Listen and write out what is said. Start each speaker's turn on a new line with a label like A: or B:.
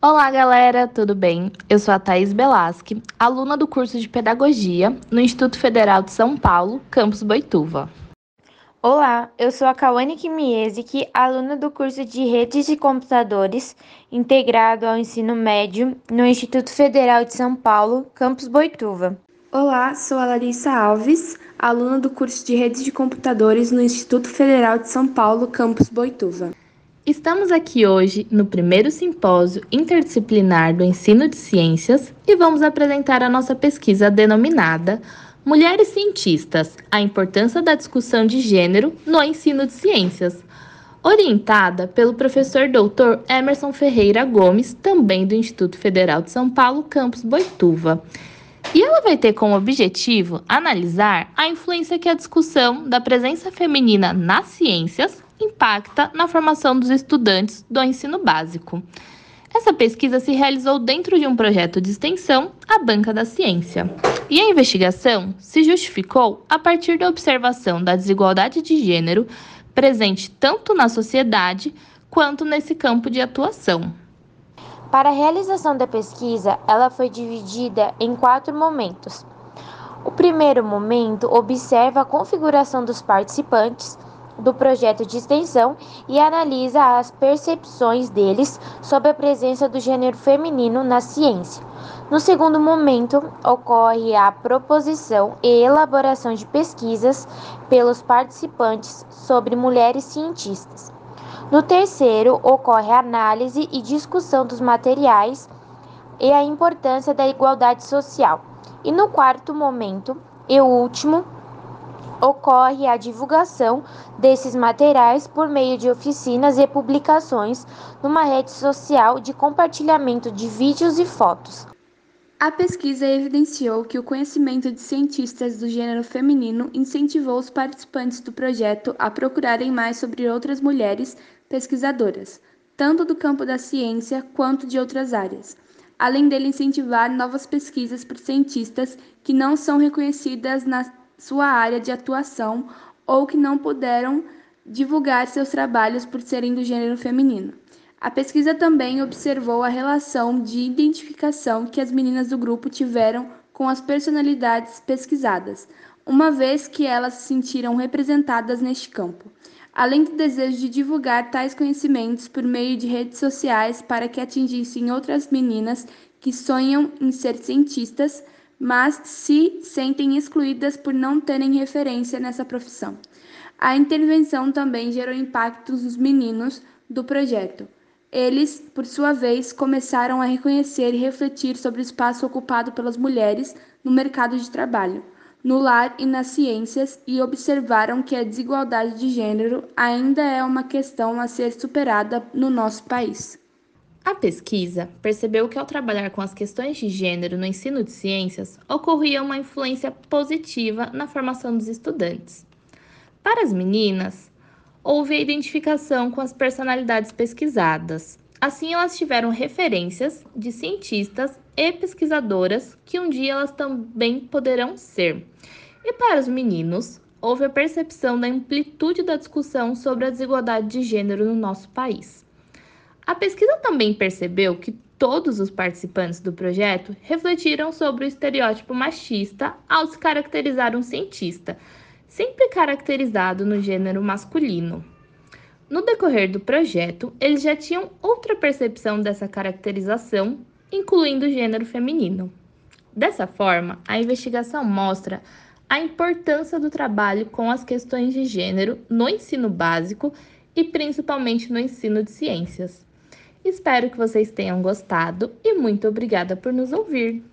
A: Olá, galera, tudo bem? Eu sou a Thaís Belasque, aluna do curso de Pedagogia no Instituto Federal de São Paulo, campus Boituva.
B: Olá, eu sou a Kawane Kimiesic, aluna do curso de Redes de Computadores, integrado ao ensino médio no Instituto Federal de São Paulo, campus Boituva.
C: Olá, sou a Larissa Alves, aluna do curso de Redes de Computadores no Instituto Federal de São Paulo, campus Boituva.
A: Estamos aqui hoje no primeiro simpósio interdisciplinar do ensino de ciências e vamos apresentar a nossa pesquisa denominada Mulheres Cientistas: A Importância da Discussão de Gênero no Ensino de Ciências, orientada pelo professor Dr. Emerson Ferreira Gomes, também do Instituto Federal de São Paulo, campus Boituva. E ela vai ter como objetivo analisar a influência que a discussão da presença feminina nas ciências impacta na formação dos estudantes do ensino básico. Essa pesquisa se realizou dentro de um projeto de extensão, a Banca da Ciência. E a investigação se justificou a partir da observação da desigualdade de gênero presente tanto na sociedade quanto nesse campo de atuação.
B: Para a realização da pesquisa, ela foi dividida em quatro momentos. O primeiro momento observa a configuração dos participantes do projeto de extensão e analisa as percepções deles sobre a presença do gênero feminino na ciência. No segundo momento, ocorre a proposição e elaboração de pesquisas pelos participantes sobre mulheres cientistas. No terceiro, ocorre a análise e discussão dos materiais e a importância da igualdade social. E no quarto momento, e último, ocorre a divulgação desses materiais por meio de oficinas e publicações numa rede social de compartilhamento de vídeos e fotos.
C: A pesquisa evidenciou que o conhecimento de cientistas do gênero feminino incentivou os participantes do projeto a procurarem mais sobre outras mulheres pesquisadoras, tanto do campo da ciência quanto de outras áreas, além dele incentivar novas pesquisas por cientistas que não são reconhecidas na sua área de atuação ou que não puderam divulgar seus trabalhos por serem do gênero feminino. A pesquisa também observou a relação de identificação que as meninas do grupo tiveram com as personalidades pesquisadas, uma vez que elas se sentiram representadas neste campo, além do desejo de divulgar tais conhecimentos por meio de redes sociais para que atingissem outras meninas que sonham em ser cientistas mas se sentem excluídas por não terem referência nessa profissão. A intervenção também gerou impactos nos meninos do projeto. Eles, por sua vez, começaram a reconhecer e refletir sobre o espaço ocupado pelas mulheres no mercado de trabalho, no lar e nas ciências e observaram que a desigualdade de gênero ainda é uma questão a ser superada no nosso país.
A: A pesquisa percebeu que, ao trabalhar com as questões de gênero no ensino de ciências, ocorria uma influência positiva na formação dos estudantes. Para as meninas, houve a identificação com as personalidades pesquisadas. Assim, elas tiveram referências de cientistas e pesquisadoras que um dia elas também poderão ser. E para os meninos, houve a percepção da amplitude da discussão sobre a desigualdade de gênero no nosso país. A pesquisa também percebeu que todos os participantes do projeto refletiram sobre o estereótipo machista ao se caracterizar um cientista, sempre caracterizado no gênero masculino. No decorrer do projeto, eles já tinham outra percepção dessa caracterização, incluindo o gênero feminino. Dessa forma, a investigação mostra a importância do trabalho com as questões de gênero no ensino básico e principalmente no ensino de ciências. Espero que vocês tenham gostado e muito obrigada por nos ouvir.